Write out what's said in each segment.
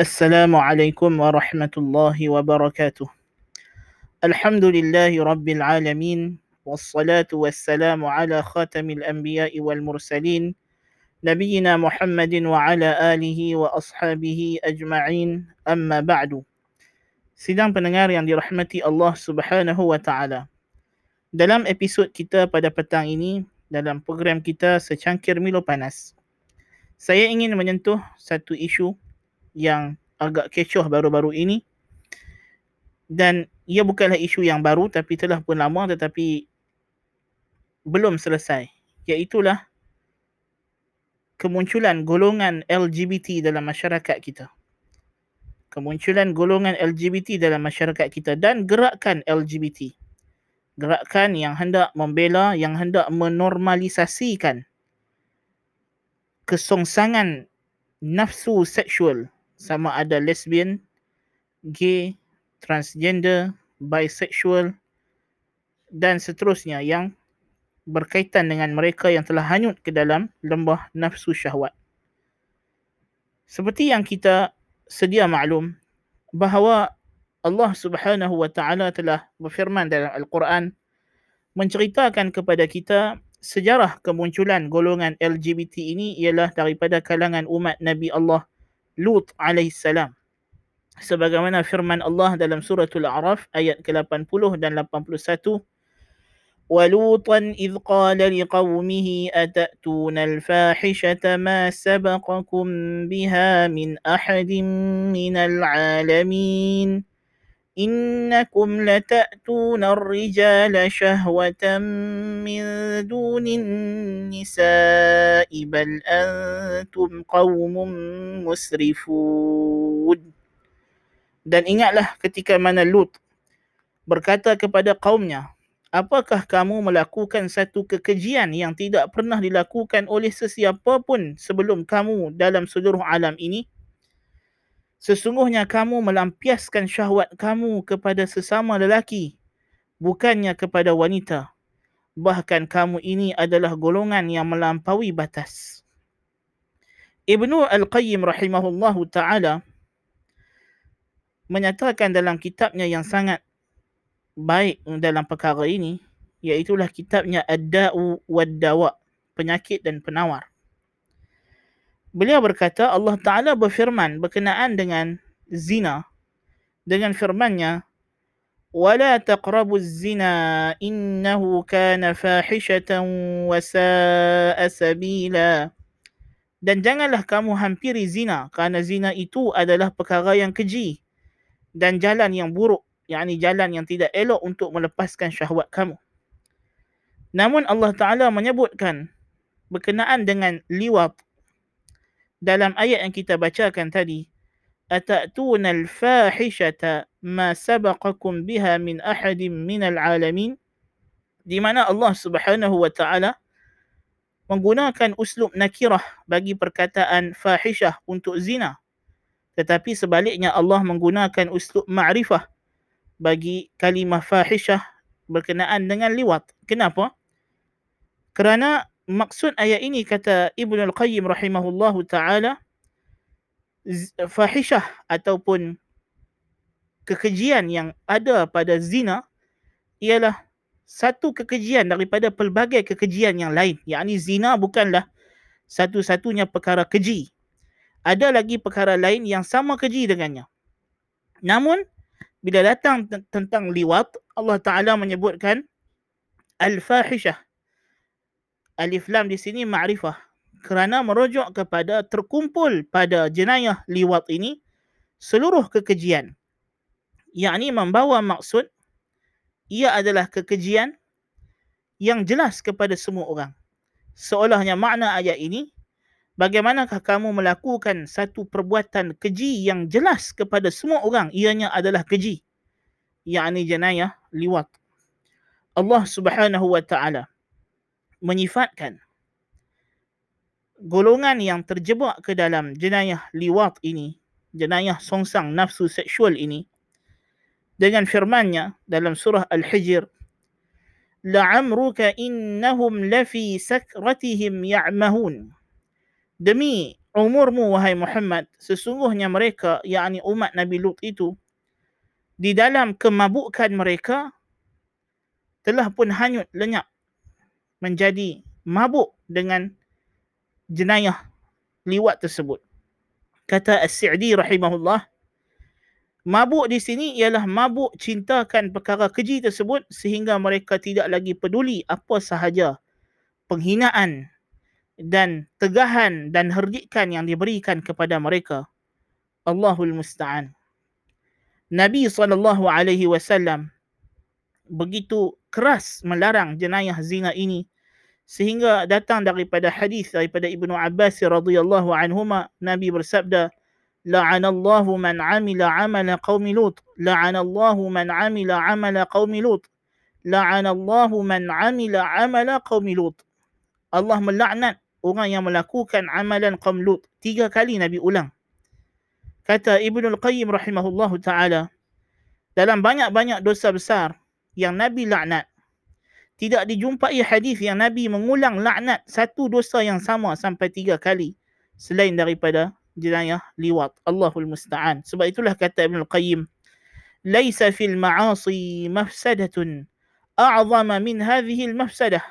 السلام عليكم ورحمة الله وبركاته. الحمد لله رب العالمين والصلاة والسلام على خاتم الأنبياء والمرسلين نبينا محمد وعلى آله وأصحابه أجمعين أما بعد. Sidang pendengar yang dirahmati Allah Subhanahu wa taala. Dalam episod kita pada petang ini dalam program kita secangkir Milo Panas. Saya ingin menyentuh satu isu yang agak kecoh baru-baru ini. Dan ia bukanlah isu yang baru tapi telah pun lama tetapi belum selesai. Iaitulah kemunculan golongan LGBT dalam masyarakat kita. Kemunculan golongan LGBT dalam masyarakat kita dan gerakan LGBT gerakan yang hendak membela yang hendak menormalisasikan kesongsangan nafsu seksual sama ada lesbian, gay, transgender, bisexual dan seterusnya yang berkaitan dengan mereka yang telah hanyut ke dalam lembah nafsu syahwat. Seperti yang kita sedia maklum bahawa Allah Subhanahu wa taala telah berfirman dalam Al-Quran menceritakan kepada kita sejarah kemunculan golongan LGBT ini ialah daripada kalangan umat Nabi Allah Lut alaihissalam. Sebagaimana firman Allah dalam suratul A'raf ayat ke-80 dan 81 ولوطا إذ قال لقومه أتأتون الفاحشة ما سبقكم بها من أحد من العالمين إنكم لتأتون الرجال شهوة من دون النساء بل أنتم قوم مسرفون Dan ingatlah ketika mana Lut berkata kepada kaumnya, Apakah kamu melakukan satu kekejian yang tidak pernah dilakukan oleh sesiapa pun sebelum kamu dalam seluruh alam ini? Sesungguhnya kamu melampiaskan syahwat kamu kepada sesama lelaki, bukannya kepada wanita. Bahkan kamu ini adalah golongan yang melampaui batas. Ibnu Al-Qayyim rahimahullahu ta'ala menyatakan dalam kitabnya yang sangat baik dalam perkara ini iaitulah kitabnya Ad-Da'u wad-Dawa, penyakit dan penawar Beliau berkata Allah Ta'ala berfirman berkenaan dengan zina dengan firmannya ولا تقربوا الزنا إنه كان فاحشة وساء سبيلا dan janganlah kamu hampiri zina kerana zina itu adalah perkara yang keji dan jalan yang buruk yakni jalan yang tidak elok untuk melepaskan syahwat kamu namun Allah Taala menyebutkan berkenaan dengan liwat dalam ayat yang kita bacakan tadi atatuna al-fahishata ma sabaqakum biha min ahadin min al-alamin? Di mana Allah Subhanahu wa taala menggunakan uslub nakirah bagi perkataan fahishah untuk zina. Tetapi sebaliknya Allah menggunakan uslub ma'rifah bagi kalimah fahishah berkenaan dengan liwat. Kenapa? Kerana maksud ayat ini kata Ibnu Al-Qayyim rahimahullahu taala fahishah ataupun kekejian yang ada pada zina ialah satu kekejian daripada pelbagai kekejian yang lain. Yakni zina bukanlah satu-satunya perkara keji. Ada lagi perkara lain yang sama keji dengannya. Namun bila datang tentang liwat, Allah Taala menyebutkan al-fahishah. Alif lam di sini ma'rifah kerana merujuk kepada terkumpul pada jenayah liwat ini seluruh kekejian. Yakni membawa maksud ia adalah kekejian yang jelas kepada semua orang. Seolahnya makna ayat ini, bagaimanakah kamu melakukan satu perbuatan keji yang jelas kepada semua orang ianya adalah keji. Yakni jenayah liwat. Allah subhanahu wa ta'ala menyifatkan golongan yang terjebak ke dalam jenayah liwat ini, jenayah songsang nafsu seksual ini dengan firmannya dalam surah Al-Hijr La'amruka innahum lafi sakratihim ya'mahun. Demi umurmu wahai Muhammad sesungguhnya mereka yakni umat Nabi Lut itu di dalam kemabukan mereka telah pun hanyut lenyap menjadi mabuk dengan jenayah liwat tersebut. Kata As-Sa'di rahimahullah, mabuk di sini ialah mabuk cintakan perkara keji tersebut sehingga mereka tidak lagi peduli apa sahaja penghinaan dan tegahan dan herdikan yang diberikan kepada mereka. Allahul Musta'an. Nabi SAW begitu keras melarang jenayah zina ini sehingga datang daripada hadis daripada Ibnu Abbas radhiyallahu anhuma Nabi bersabda la'anallahu man 'amila 'amala qaumi lut. La'anallahu man 'amila 'amala qaumi lut. La'anallahu man 'amila 'amala qaumi lut. Allah melaknat orang yang melakukan amalan qaum lut. Tiga kali Nabi ulang. Kata Ibnu Al-Qayyim rahimahullahu taala dalam banyak-banyak dosa besar yang Nabi laknat tidak dijumpai hadis yang Nabi mengulang laknat satu dosa yang sama sampai tiga kali selain daripada jenayah liwat. Allahul Musta'an. Sebab itulah kata Ibn Al-Qayyim. Laisa fil ma'asi mafsadatun a'zama min hadhihi al-mafsadah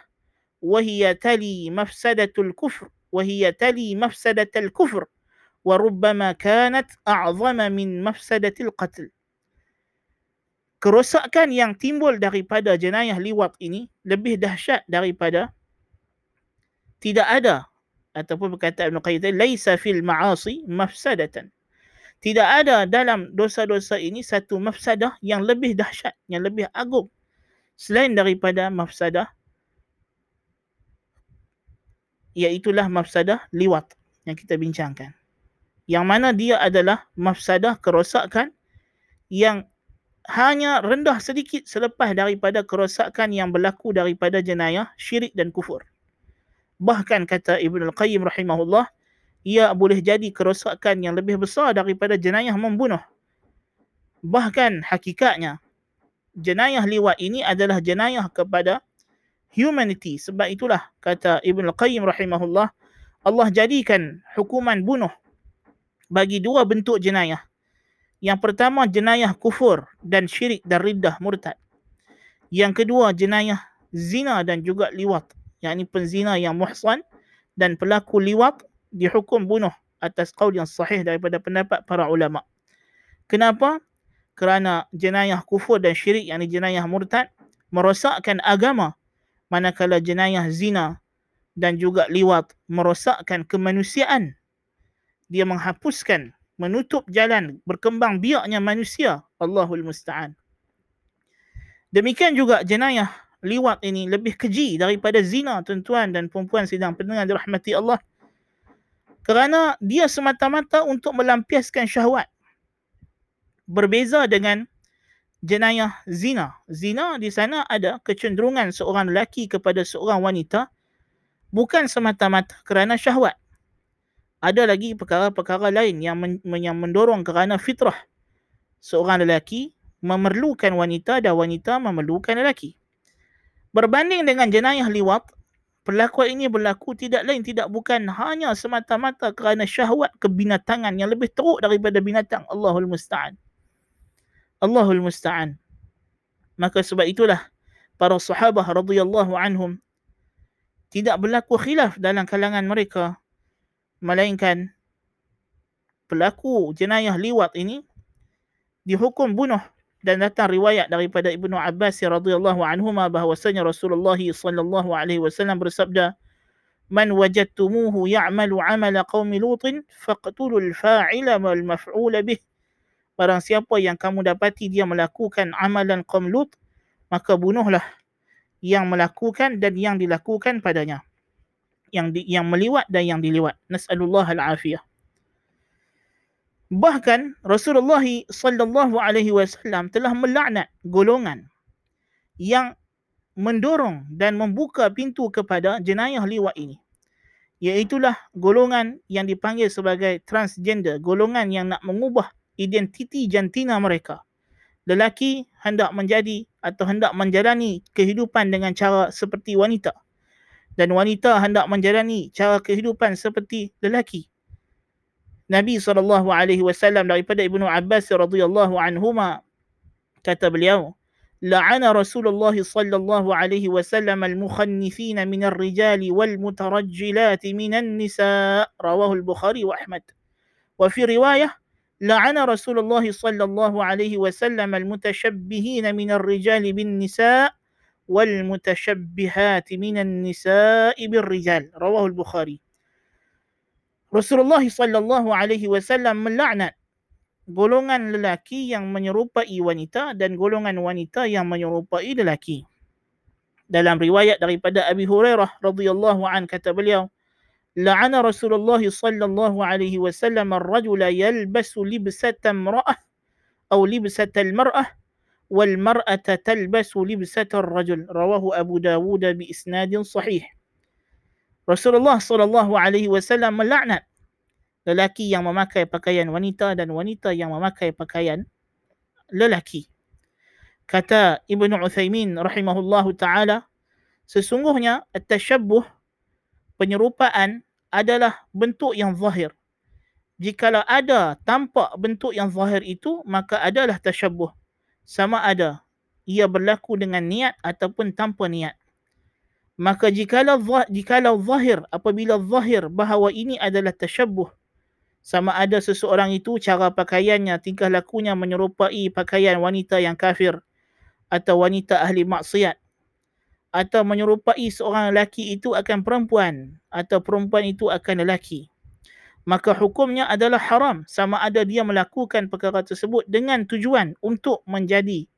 wa hiya tali mafsadatul kufr wa hiya tali mafsadatul kufr wa rubbama kanat a'zama min mafsadatil qatl kerosakan yang timbul daripada jenayah liwat ini lebih dahsyat daripada tidak ada. Ataupun berkata Ibn Qayyim laisa fil ma'asi mafsadatan. Tidak ada dalam dosa-dosa ini satu mafsadah yang lebih dahsyat yang lebih agung selain daripada mafsadah iaitulah mafsadah liwat yang kita bincangkan. Yang mana dia adalah mafsadah kerosakan yang hanya rendah sedikit selepas daripada kerosakan yang berlaku daripada jenayah syirik dan kufur. Bahkan kata Ibn Al-Qayyim rahimahullah, ia boleh jadi kerosakan yang lebih besar daripada jenayah membunuh. Bahkan hakikatnya, jenayah liwat ini adalah jenayah kepada humanity. Sebab itulah kata Ibn Al-Qayyim rahimahullah, Allah jadikan hukuman bunuh bagi dua bentuk jenayah. Yang pertama jenayah kufur dan syirik dan riddah murtad. Yang kedua jenayah zina dan juga liwat. Yang ini penzina yang muhsan dan pelaku liwat dihukum bunuh atas qaul yang sahih daripada pendapat para ulama. Kenapa? Kerana jenayah kufur dan syirik yang ini jenayah murtad merosakkan agama manakala jenayah zina dan juga liwat merosakkan kemanusiaan. Dia menghapuskan menutup jalan berkembang biaknya manusia Allahul Musta'an. Demikian juga jenayah liwat ini lebih keji daripada zina tuan-tuan dan perempuan sidang pendengar dirahmati Allah. Kerana dia semata-mata untuk melampiaskan syahwat. Berbeza dengan jenayah zina. Zina di sana ada kecenderungan seorang lelaki kepada seorang wanita bukan semata-mata kerana syahwat ada lagi perkara-perkara lain yang men, yang mendorong kerana fitrah seorang lelaki memerlukan wanita dan wanita memerlukan lelaki. Berbanding dengan jenayah liwat, perlakuan ini berlaku tidak lain tidak bukan hanya semata-mata kerana syahwat kebinatangan yang lebih teruk daripada binatang Allahul Musta'an. Allahul Musta'an. Maka sebab itulah para sahabah radhiyallahu anhum tidak berlaku khilaf dalam kalangan mereka melainkan pelaku jenayah liwat ini dihukum bunuh dan datang riwayat daripada Ibnu Abbas radhiyallahu anhuma bahwasanya Rasulullah sallallahu alaihi wasallam bersabda man wajadtumuhu ya'malu 'amala qaumi lutin faqtulul fa'ila wal maf'ula bih. Barang siapa yang kamu dapati dia melakukan amalan qaum lut maka bunuhlah yang melakukan dan yang dilakukan padanya yang di, yang meliwat dan yang diliwat. Nas'alullah al-afiyah. Bahkan Rasulullah sallallahu alaihi wasallam telah melaknat golongan yang mendorong dan membuka pintu kepada jenayah liwat ini. Iaitulah golongan yang dipanggil sebagai transgender, golongan yang nak mengubah identiti jantina mereka. Lelaki hendak menjadi atau hendak menjalani kehidupan dengan cara seperti wanita dan wanita hendak menjalani cara kehidupan seperti lelaki. Nabi SAW daripada Ibnu Abbas radhiyallahu anhuma kata beliau لعن رسول الله صلى الله عليه وسلم المخنثين من الرجال والمترجلات من النساء رواه البخاري وأحمد وفي رواية لعن رسول الله صلى الله عليه وسلم المتشبهين من الرجال بالنساء والمتشبهات من النساء بالرجال رواه البخاري رسول الله صلى الله عليه وسلم melaknat golongan lelaki yang menyerupai wanita dan golongan wanita yang menyerupai lelaki. Dalam riwayat daripada Abi Hurairah radhiyallahu an kata beliau, la'ana Rasulullah sallallahu alaihi wasallam ar-rajula yalbasu libsata imra'ah atau libsata al-mar'ah wal mar'ata talbasu libsata ar-rajul rawahu Abu Dawud bi isnadin sahih Rasulullah sallallahu alaihi wasallam melaknat lelaki yang memakai pakaian wanita dan wanita yang memakai pakaian lelaki. Kata Ibnu Uthaymin rahimahullahu taala sesungguhnya at-tashabbuh penyerupaan adalah bentuk yang zahir. Jikalau ada tampak bentuk yang zahir itu maka adalah tashabbuh sama ada ia berlaku dengan niat ataupun tanpa niat. Maka jikalau jikalau zahir apabila zahir bahawa ini adalah tashabbuh sama ada seseorang itu cara pakaiannya tingkah lakunya menyerupai pakaian wanita yang kafir atau wanita ahli maksiat atau menyerupai seorang lelaki itu akan perempuan atau perempuan itu akan lelaki maka hukumnya adalah haram. Sama ada dia melakukan perkara tersebut dengan tujuan untuk menjadi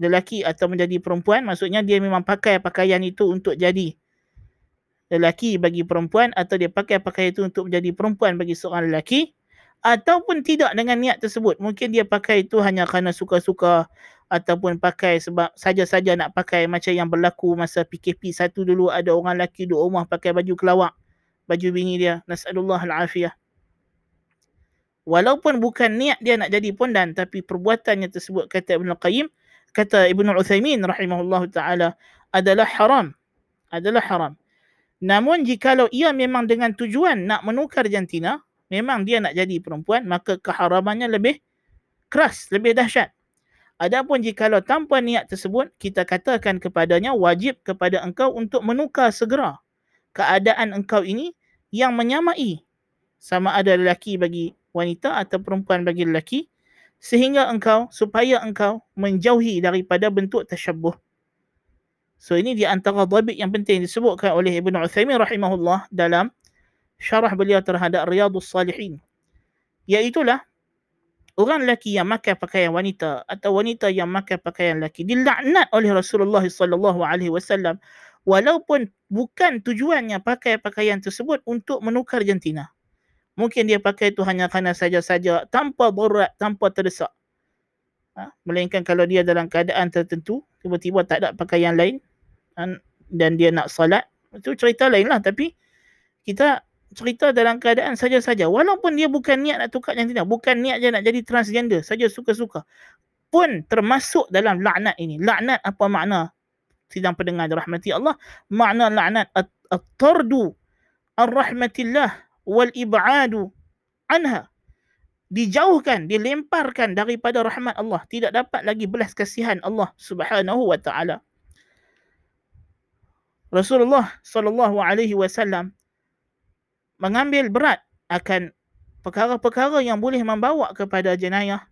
lelaki atau menjadi perempuan. Maksudnya dia memang pakai pakaian itu untuk jadi lelaki bagi perempuan atau dia pakai pakaian itu untuk menjadi perempuan bagi seorang lelaki. Ataupun tidak dengan niat tersebut. Mungkin dia pakai itu hanya kerana suka-suka ataupun pakai sebab saja-saja nak pakai macam yang berlaku masa PKP satu dulu. Ada orang lelaki duduk rumah pakai baju kelawak baju bini dia. Nas'alullah al-afiyah. Walaupun bukan niat dia nak jadi pondan tapi perbuatannya tersebut kata Ibn Qayyim, kata Ibn Uthaymin rahimahullah ta'ala adalah haram. Adalah haram. Namun jikalau ia memang dengan tujuan nak menukar jantina, memang dia nak jadi perempuan, maka keharamannya lebih keras, lebih dahsyat. Adapun jikalau tanpa niat tersebut, kita katakan kepadanya wajib kepada engkau untuk menukar segera keadaan engkau ini yang menyamai sama ada lelaki bagi wanita atau perempuan bagi lelaki sehingga engkau supaya engkau menjauhi daripada bentuk tasyabbuh. So ini di antara dhabit yang penting disebutkan oleh Ibn Uthaymin rahimahullah dalam syarah beliau terhadap Riyadus Salihin. Iaitulah orang lelaki yang makan pakaian wanita atau wanita yang makan pakaian lelaki dilaknat oleh Rasulullah sallallahu alaihi wasallam walaupun bukan tujuannya pakai pakaian tersebut untuk menukar jantina. Mungkin dia pakai itu hanya kerana saja-saja tanpa berat, tanpa terdesak. Ha? Melainkan kalau dia dalam keadaan tertentu, tiba-tiba tak ada pakaian lain dan dia nak salat, itu cerita lain lah. Tapi kita cerita dalam keadaan saja-saja. Walaupun dia bukan niat nak tukar jantina, bukan niat je nak jadi transgender, saja suka-suka. Pun termasuk dalam laknat ini. Laknat apa makna? Sidang pendengar dirahmati Allah makna laknat at-tardu ar-rahmatillah wal ib'adu anha. Dijauhkan dilemparkan daripada rahmat Allah. Tidak dapat lagi belas kasihan Allah Subhanahu wa taala. Rasulullah sallallahu alaihi wasallam mengambil berat akan perkara-perkara yang boleh membawa kepada jenayah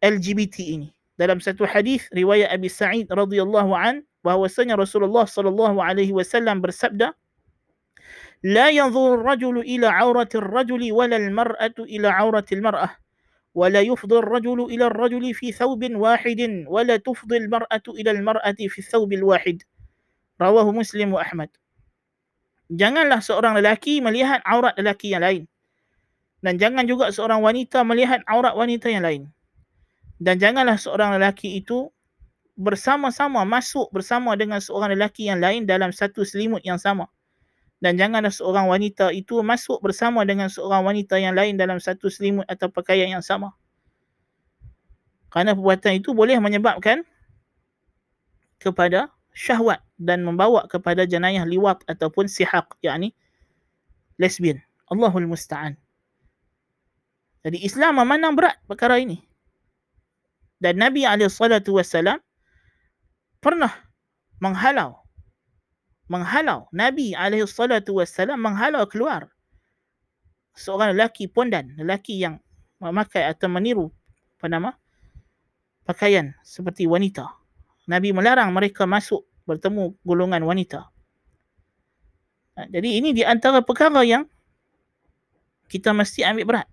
LGBT ini dalam satu hadis riwayat Abi Sa'id radhiyallahu an bahwasanya Rasulullah sallallahu alaihi wasallam bersabda لا ينظر الرجل إلى عورة الرجل ولا المرأة إلى عورة المرأة ولا يفضي الرجل إلى الرجل في ثوب واحد ولا تفضي المرأة إلى المرأة في الثوب الواحد رواه مسلم وأحمد Janganlah seorang lelaki melihat aurat lelaki yang lain. Dan jangan juga seorang wanita melihat aurat wanita yang lain dan janganlah seorang lelaki itu bersama-sama masuk bersama dengan seorang lelaki yang lain dalam satu selimut yang sama. Dan janganlah seorang wanita itu masuk bersama dengan seorang wanita yang lain dalam satu selimut atau pakaian yang sama. Kerana perbuatan itu boleh menyebabkan kepada syahwat dan membawa kepada jenayah liwat ataupun sihaq yakni lesbian. Allahul musta'an. Jadi Islam memandang berat perkara ini. Dan Nabi SAW pernah menghalau menghalau. Nabi SAW menghalau keluar. Seorang lelaki pondan lelaki yang memakai atau meniru apa nama? Pakaian seperti wanita. Nabi melarang mereka masuk bertemu golongan wanita. Jadi ini di antara perkara yang kita mesti ambil berat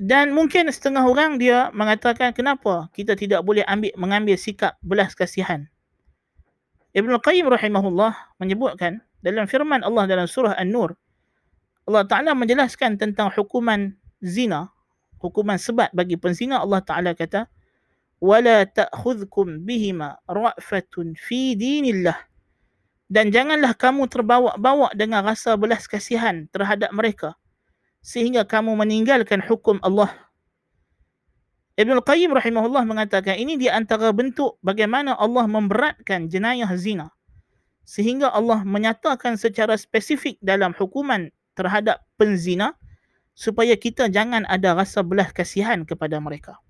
dan mungkin setengah orang dia mengatakan kenapa kita tidak boleh ambil mengambil sikap belas kasihan? Ibn Qayyim rahimahullah menyebutkan dalam firman Allah dalam surah An-Nur Allah Ta'ala menjelaskan tentang hukuman zina hukuman sebat bagi penzina. Allah Ta'ala kata wala ta'khudhukum bihima ra'fatun fi dinillah. Dan janganlah kamu terbawa-bawa dengan rasa belas kasihan terhadap mereka sehingga kamu meninggalkan hukum Allah Ibn Qayyim rahimahullah mengatakan ini di antara bentuk bagaimana Allah memberatkan jenayah zina. Sehingga Allah menyatakan secara spesifik dalam hukuman terhadap penzina supaya kita jangan ada rasa belah kasihan kepada mereka.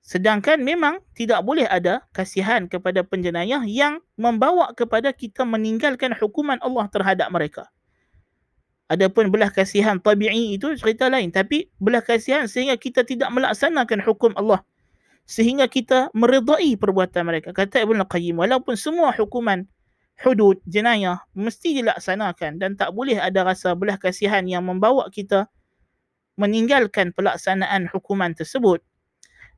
Sedangkan memang tidak boleh ada kasihan kepada penjenayah yang membawa kepada kita meninggalkan hukuman Allah terhadap mereka. Adapun belah kasihan tabi'i itu cerita lain. Tapi belah kasihan sehingga kita tidak melaksanakan hukum Allah. Sehingga kita meredai perbuatan mereka. Kata Ibn Al-Qayyim, walaupun semua hukuman hudud, jenayah mesti dilaksanakan dan tak boleh ada rasa belah kasihan yang membawa kita meninggalkan pelaksanaan hukuman tersebut.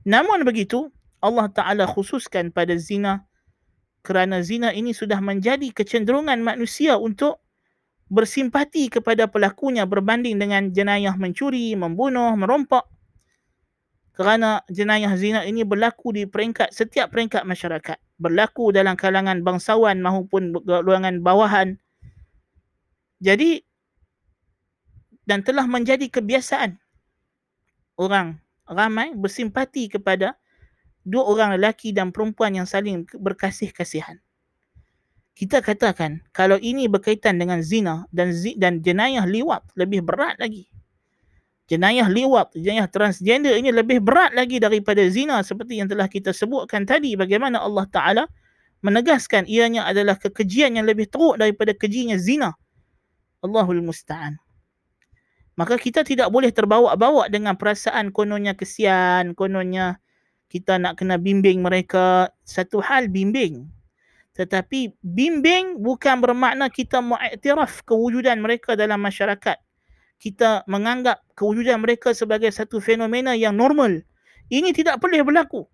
Namun begitu, Allah Ta'ala khususkan pada zina kerana zina ini sudah menjadi kecenderungan manusia untuk bersimpati kepada pelakunya berbanding dengan jenayah mencuri, membunuh, merompak. Kerana jenayah zina ini berlaku di peringkat setiap peringkat masyarakat. Berlaku dalam kalangan bangsawan maupun golongan bawahan. Jadi dan telah menjadi kebiasaan orang ramai bersimpati kepada dua orang lelaki dan perempuan yang saling berkasih-kasihan kita katakan kalau ini berkaitan dengan zina dan dan jenayah liwat lebih berat lagi. Jenayah liwat, jenayah transgender ini lebih berat lagi daripada zina seperti yang telah kita sebutkan tadi bagaimana Allah Taala menegaskan ianya adalah kekejian yang lebih teruk daripada kejinya zina. Allahul musta'an. Maka kita tidak boleh terbawa-bawa dengan perasaan kononnya kesian, kononnya kita nak kena bimbing mereka. Satu hal bimbing, tetapi bimbing bukan bermakna kita mengiktiraf kewujudan mereka dalam masyarakat. Kita menganggap kewujudan mereka sebagai satu fenomena yang normal. Ini tidak boleh berlaku.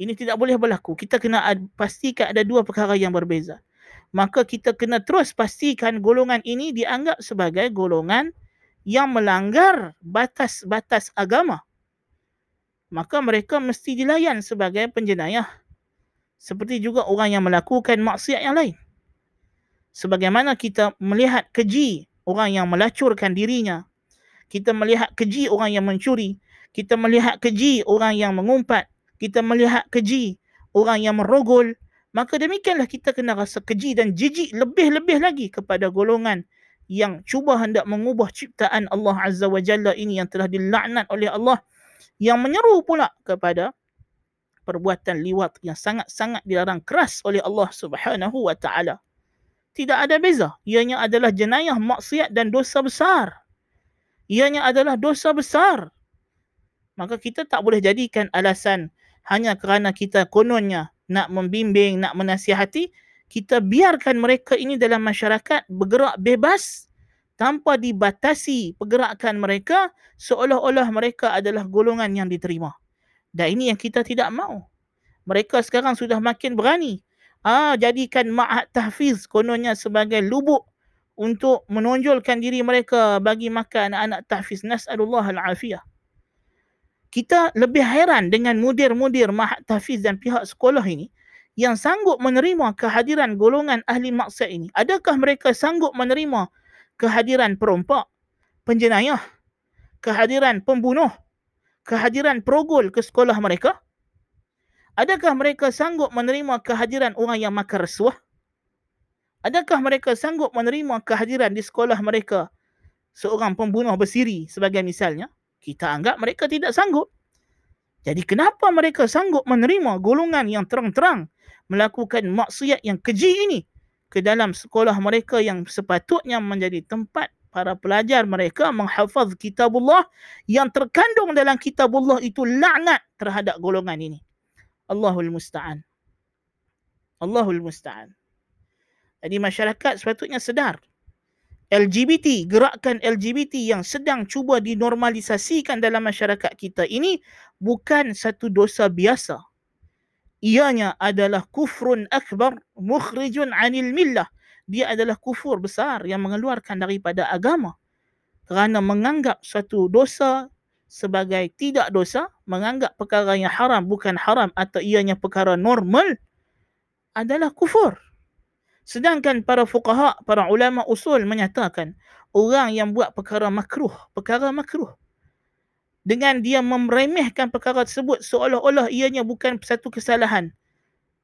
Ini tidak boleh berlaku. Kita kena pastikan ada dua perkara yang berbeza. Maka kita kena terus pastikan golongan ini dianggap sebagai golongan yang melanggar batas-batas agama. Maka mereka mesti dilayan sebagai penjenayah seperti juga orang yang melakukan maksiat yang lain. Sebagaimana kita melihat keji orang yang melacurkan dirinya, kita melihat keji orang yang mencuri, kita melihat keji orang yang mengumpat, kita melihat keji orang yang merogol, maka demikianlah kita kena rasa keji dan jijik lebih-lebih lagi kepada golongan yang cuba hendak mengubah ciptaan Allah Azza wa Jalla ini yang telah dilaknat oleh Allah. Yang menyeru pula kepada perbuatan liwat yang sangat-sangat dilarang keras oleh Allah Subhanahu wa taala. Tidak ada beza. Ianya adalah jenayah maksiat dan dosa besar. Ianya adalah dosa besar. Maka kita tak boleh jadikan alasan hanya kerana kita kononnya nak membimbing, nak menasihati, kita biarkan mereka ini dalam masyarakat bergerak bebas tanpa dibatasi pergerakan mereka seolah-olah mereka adalah golongan yang diterima. Dan ini yang kita tidak mahu. Mereka sekarang sudah makin berani. Ah, jadikan ma'had tahfiz kononnya sebagai lubuk untuk menonjolkan diri mereka bagi makan anak-anak tahfiz. Nas'alullah al-afiyah. Kita lebih hairan dengan mudir-mudir ma'had tahfiz dan pihak sekolah ini yang sanggup menerima kehadiran golongan ahli maksiat ini. Adakah mereka sanggup menerima kehadiran perompak, penjenayah, kehadiran pembunuh, kehadiran progol ke sekolah mereka? Adakah mereka sanggup menerima kehadiran orang yang makan rasuah? Adakah mereka sanggup menerima kehadiran di sekolah mereka seorang pembunuh bersiri sebagai misalnya, kita anggap mereka tidak sanggup. Jadi kenapa mereka sanggup menerima golongan yang terang-terang melakukan maksiat yang keji ini ke dalam sekolah mereka yang sepatutnya menjadi tempat para pelajar mereka menghafaz kitabullah yang terkandung dalam kitabullah itu laknat terhadap golongan ini. Allahul Musta'an. Allahul Musta'an. Jadi masyarakat sepatutnya sedar LGBT, gerakan LGBT yang sedang cuba dinormalisasikan dalam masyarakat kita ini bukan satu dosa biasa. Ianya adalah kufrun akbar mukhrijun anil millah. Dia adalah kufur besar yang mengeluarkan daripada agama. Kerana menganggap satu dosa sebagai tidak dosa, menganggap perkara yang haram bukan haram atau ianya perkara normal adalah kufur. Sedangkan para fuqaha, para ulama usul menyatakan orang yang buat perkara makruh, perkara makruh dengan dia meremehkan perkara tersebut seolah-olah ianya bukan satu kesalahan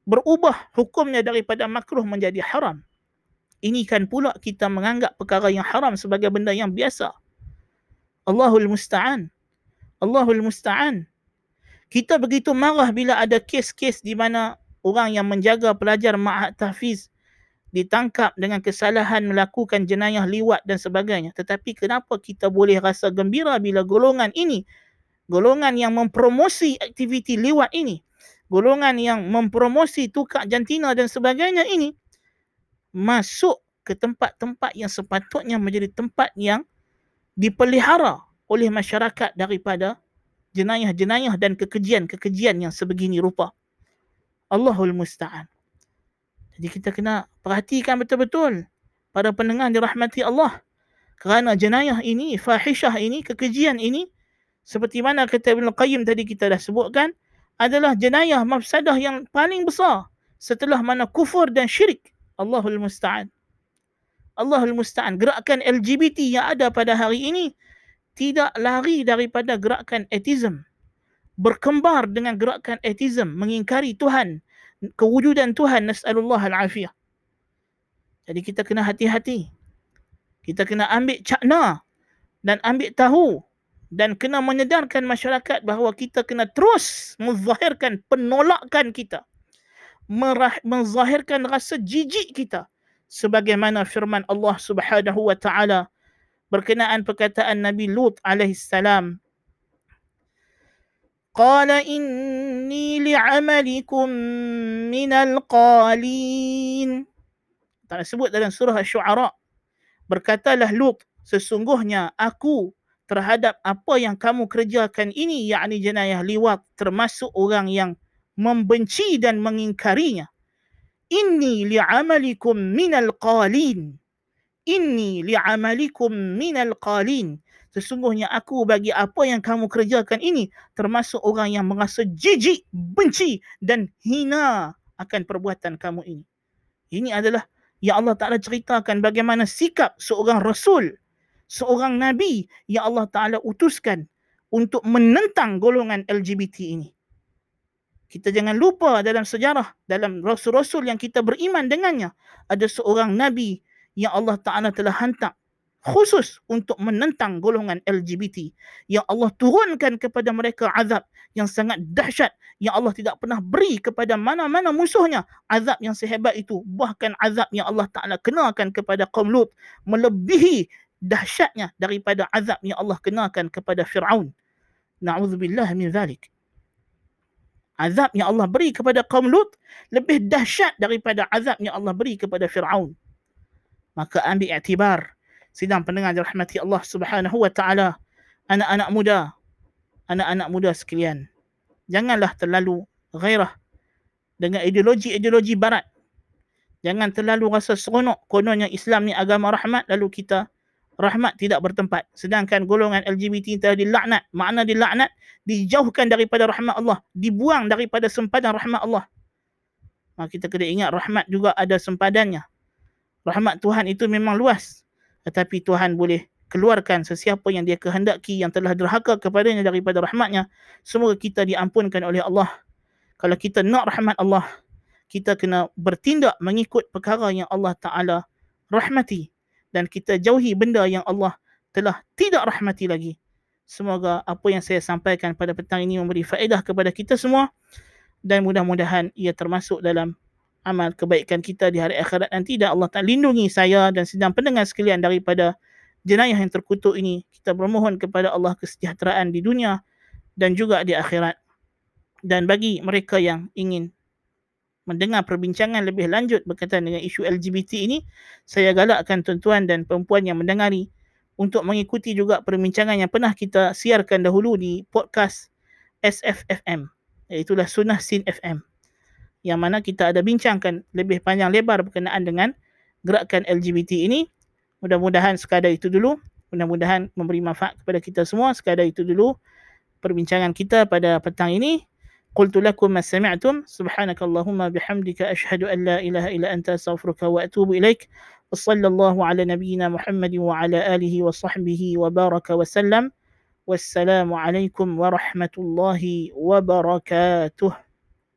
berubah hukumnya daripada makruh menjadi haram. Ini kan pula kita menganggap perkara yang haram sebagai benda yang biasa. Allahul Musta'an. Allahul Musta'an. Kita begitu marah bila ada kes-kes di mana orang yang menjaga pelajar ma'at tahfiz ditangkap dengan kesalahan melakukan jenayah liwat dan sebagainya. Tetapi kenapa kita boleh rasa gembira bila golongan ini, golongan yang mempromosi aktiviti liwat ini, golongan yang mempromosi tukar jantina dan sebagainya ini, masuk ke tempat-tempat yang sepatutnya menjadi tempat yang dipelihara oleh masyarakat daripada jenayah-jenayah dan kekejian-kekejian yang sebegini rupa. Allahul Musta'an. Jadi kita kena perhatikan betul-betul pada pendengar dirahmati Allah. Kerana jenayah ini, fahishah ini, kekejian ini, seperti mana kata Ibn Qayyim tadi kita dah sebutkan, adalah jenayah mafsadah yang paling besar setelah mana kufur dan syirik. Allahul Musta'an. Allahul Musta'an. Gerakan LGBT yang ada pada hari ini tidak lari daripada gerakan etism. Berkembar dengan gerakan etism, mengingkari Tuhan, kewujudan Tuhan nas'alullah al-afiyah. Jadi kita kena hati-hati. Kita kena ambil cakna dan ambil tahu dan kena menyedarkan masyarakat bahawa kita kena terus menzahirkan penolakan kita merah, menzahirkan rasa jijik kita sebagaimana firman Allah Subhanahu wa taala berkenaan perkataan Nabi Lut alaihi salam. Qala inni li'amalikum minal qalin. Tak sebut dalam surah asy-syu'ara berkatalah Lut sesungguhnya aku terhadap apa yang kamu kerjakan ini yakni jenayah liwat termasuk orang yang membenci dan mengingkarinya. Inni li'amalikum minal qalin. Inni li'amalikum minal qalin. Sesungguhnya aku bagi apa yang kamu kerjakan ini termasuk orang yang merasa jijik, benci dan hina akan perbuatan kamu ini. Ini adalah yang Allah Ta'ala ceritakan bagaimana sikap seorang Rasul, seorang Nabi yang Allah Ta'ala utuskan untuk menentang golongan LGBT ini. Kita jangan lupa dalam sejarah, dalam Rasul-Rasul yang kita beriman dengannya, ada seorang Nabi yang Allah Ta'ala telah hantar khusus untuk menentang golongan LGBT yang Allah turunkan kepada mereka azab yang sangat dahsyat. Yang Allah tidak pernah beri kepada mana-mana musuhnya azab yang sehebat itu. Bahkan azab yang Allah Taala kenakan kepada kaum Lut melebihi dahsyatnya daripada azab yang Allah kenakan kepada Firaun. Na'udzubillah min zalik azab yang Allah beri kepada kaum Lut lebih dahsyat daripada azab yang Allah beri kepada Firaun. Maka ambil iktibar sidang pendengar dirahmati Allah Subhanahu wa taala. Anak-anak muda. Anak-anak muda sekalian. Janganlah terlalu gairah dengan ideologi-ideologi barat. Jangan terlalu rasa seronok kononnya Islam ni agama rahmat lalu kita rahmat tidak bertempat sedangkan golongan LGBT telah dilaknat makna dilaknat dijauhkan daripada rahmat Allah dibuang daripada sempadan rahmat Allah maka kita kena ingat rahmat juga ada sempadannya rahmat Tuhan itu memang luas tetapi Tuhan boleh keluarkan sesiapa yang dia kehendaki yang telah derhaka kepadanya daripada rahmatnya. Semoga kita diampunkan oleh Allah. Kalau kita nak rahmat Allah, kita kena bertindak mengikut perkara yang Allah Ta'ala rahmati. Dan kita jauhi benda yang Allah telah tidak rahmati lagi. Semoga apa yang saya sampaikan pada petang ini memberi faedah kepada kita semua dan mudah-mudahan ia termasuk dalam amal kebaikan kita di hari akhirat nanti dan Allah Ta'ala lindungi saya dan sedang pendengar sekalian daripada jenayah yang terkutuk ini. Kita bermohon kepada Allah kesejahteraan di dunia dan juga di akhirat. Dan bagi mereka yang ingin mendengar perbincangan lebih lanjut berkaitan dengan isu LGBT ini, saya galakkan tuan-tuan dan perempuan yang mendengari untuk mengikuti juga perbincangan yang pernah kita siarkan dahulu di podcast SFFM, iaitulah Sunnah Sin FM yang mana kita ada bincangkan lebih panjang lebar berkenaan dengan gerakan LGBT ini. Mudah-mudahan sekadar itu dulu. Mudah-mudahan memberi manfaat kepada kita semua. Sekadar itu dulu perbincangan kita pada petang ini. قلت لكم ما سمعتم. سبحانك اللهم بحمدك أشهد أن لا إله إلا أنت أستغفرك وأتوب إليك. وصلى الله على نبينا محمد وعلى آله وصحبه وبارك وسلم. والسلام عليكم ورحمة الله وبركاته.